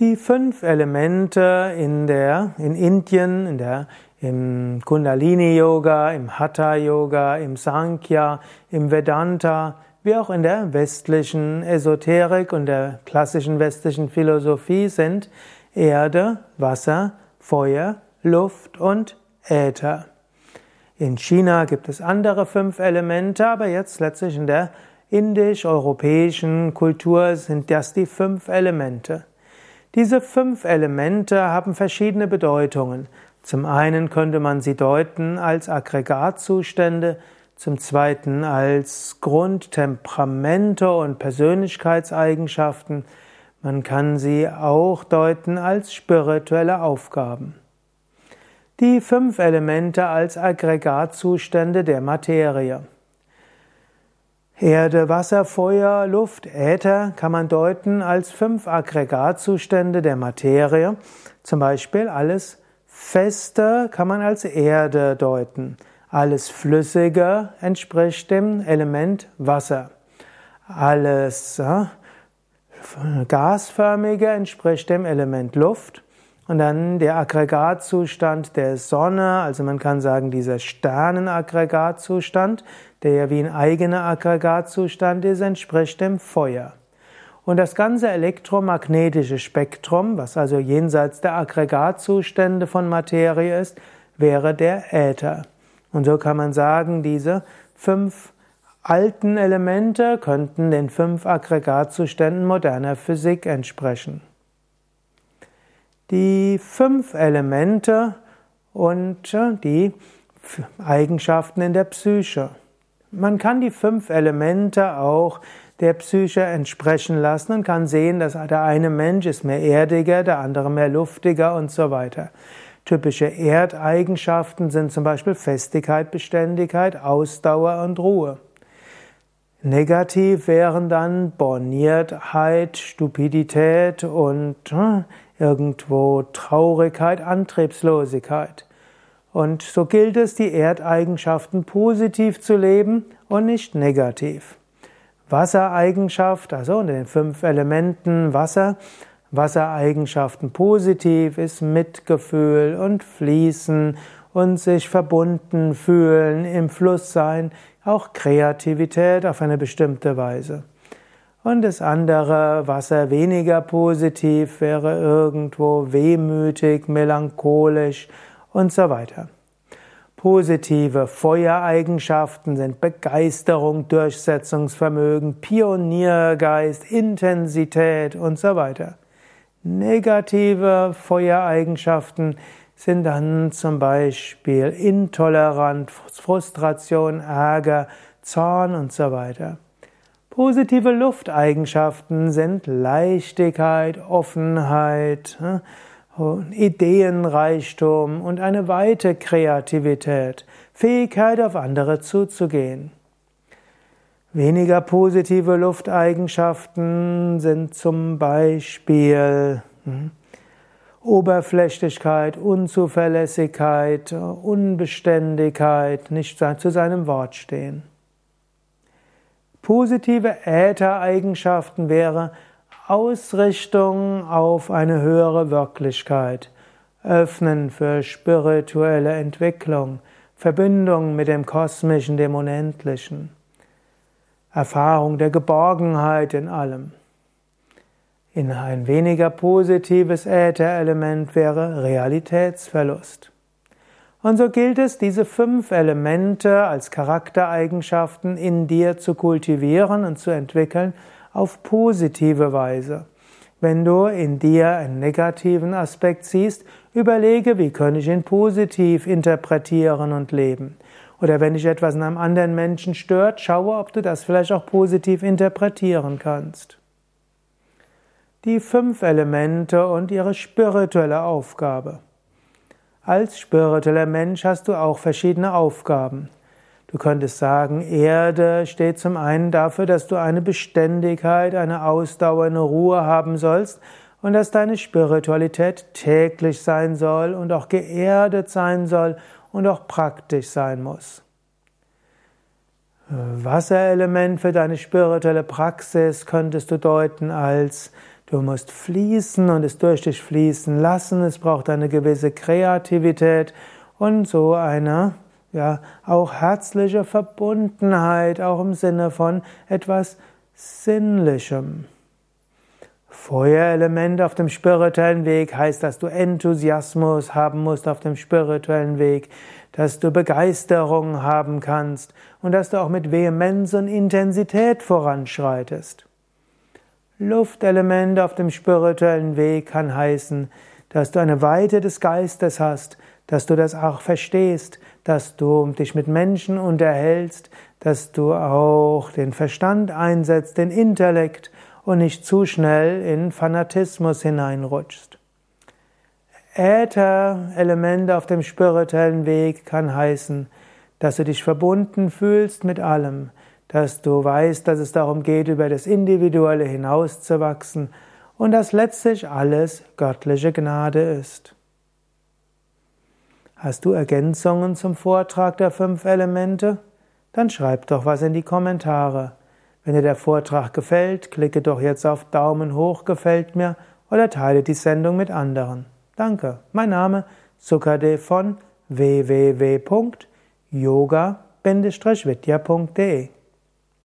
Die fünf Elemente in der, in Indien, in der, im Kundalini Yoga, im Hatha Yoga, im Sankhya, im Vedanta, wie auch in der westlichen Esoterik und der klassischen westlichen Philosophie sind Erde, Wasser, Feuer, Luft und Äther. In China gibt es andere fünf Elemente, aber jetzt letztlich in der indisch-europäischen Kultur sind das die fünf Elemente. Diese fünf Elemente haben verschiedene Bedeutungen. Zum einen könnte man sie deuten als Aggregatzustände, zum zweiten als Grundtemperamente und Persönlichkeitseigenschaften. Man kann sie auch deuten als spirituelle Aufgaben die fünf Elemente als Aggregatzustände der Materie. Erde, Wasser, Feuer, Luft, Äther kann man deuten als fünf Aggregatzustände der Materie. Zum Beispiel alles Feste kann man als Erde deuten. Alles Flüssige entspricht dem Element Wasser. Alles äh, Gasförmige entspricht dem Element Luft. Und dann der Aggregatzustand der Sonne, also man kann sagen, dieser Sternenaggregatzustand, der ja wie ein eigener Aggregatzustand ist, entspricht dem Feuer. Und das ganze elektromagnetische Spektrum, was also jenseits der Aggregatzustände von Materie ist, wäre der Äther. Und so kann man sagen, diese fünf alten Elemente könnten den fünf Aggregatzuständen moderner Physik entsprechen die fünf Elemente und äh, die Eigenschaften in der Psyche. Man kann die fünf Elemente auch der Psyche entsprechen lassen und kann sehen, dass der eine Mensch ist mehr erdiger, der andere mehr luftiger und so weiter. Typische Erdeigenschaften sind zum Beispiel Festigkeit, Beständigkeit, Ausdauer und Ruhe. Negativ wären dann Borniertheit, Stupidität und äh, irgendwo Traurigkeit, Antriebslosigkeit. Und so gilt es, die Erdeigenschaften positiv zu leben und nicht negativ. Wassereigenschaft, also unter den fünf Elementen Wasser, Wassereigenschaften positiv ist Mitgefühl und Fließen und sich verbunden fühlen, im Fluss sein, auch Kreativität auf eine bestimmte Weise. Und das andere Wasser weniger positiv wäre irgendwo wehmütig, melancholisch und so weiter. Positive Feuereigenschaften sind Begeisterung, Durchsetzungsvermögen, Pioniergeist, Intensität und so weiter. Negative Feuereigenschaften sind dann zum Beispiel Intoleranz, Frustration, Ärger, Zorn und so weiter. Positive Lufteigenschaften sind Leichtigkeit, Offenheit, hm, Ideenreichtum und eine weite Kreativität, Fähigkeit auf andere zuzugehen. Weniger positive Lufteigenschaften sind zum Beispiel hm, Oberflächlichkeit, Unzuverlässigkeit, Unbeständigkeit, nicht zu seinem Wort stehen. Positive Äthereigenschaften wäre Ausrichtung auf eine höhere Wirklichkeit, Öffnen für spirituelle Entwicklung, Verbindung mit dem Kosmischen, dem Unendlichen, Erfahrung der Geborgenheit in allem. In ein weniger positives Ätherelement wäre Realitätsverlust. Und so gilt es, diese fünf Elemente als Charaktereigenschaften in dir zu kultivieren und zu entwickeln auf positive Weise. Wenn du in dir einen negativen Aspekt siehst, überlege, wie kann ich ihn positiv interpretieren und leben. Oder wenn dich etwas in einem anderen Menschen stört, schaue, ob du das vielleicht auch positiv interpretieren kannst. Die fünf Elemente und ihre spirituelle Aufgabe. Als spiritueller Mensch hast du auch verschiedene Aufgaben. Du könntest sagen, Erde steht zum einen dafür, dass du eine Beständigkeit, eine Ausdauer, eine Ruhe haben sollst und dass deine Spiritualität täglich sein soll und auch geerdet sein soll und auch praktisch sein muss. Wasserelement für deine spirituelle Praxis könntest du deuten als Du musst fließen und es durch dich fließen lassen. Es braucht eine gewisse Kreativität und so eine, ja, auch herzliche Verbundenheit, auch im Sinne von etwas Sinnlichem. Feuerelement auf dem spirituellen Weg heißt, dass du Enthusiasmus haben musst auf dem spirituellen Weg, dass du Begeisterung haben kannst und dass du auch mit Vehemenz und Intensität voranschreitest. Luftelement auf dem spirituellen Weg kann heißen, dass du eine Weite des Geistes hast, dass du das auch verstehst, dass du dich mit Menschen unterhältst, dass du auch den Verstand einsetzt, den Intellekt und nicht zu schnell in Fanatismus hineinrutschst. Äther-Element auf dem spirituellen Weg kann heißen, dass du dich verbunden fühlst mit allem, dass du weißt, dass es darum geht, über das Individuelle hinauszuwachsen und dass letztlich alles göttliche Gnade ist. Hast du Ergänzungen zum Vortrag der fünf Elemente? Dann schreib doch was in die Kommentare. Wenn dir der Vortrag gefällt, klicke doch jetzt auf Daumen hoch gefällt mir oder teile die Sendung mit anderen. Danke. Mein Name Sukade von www.yoga-vidya.de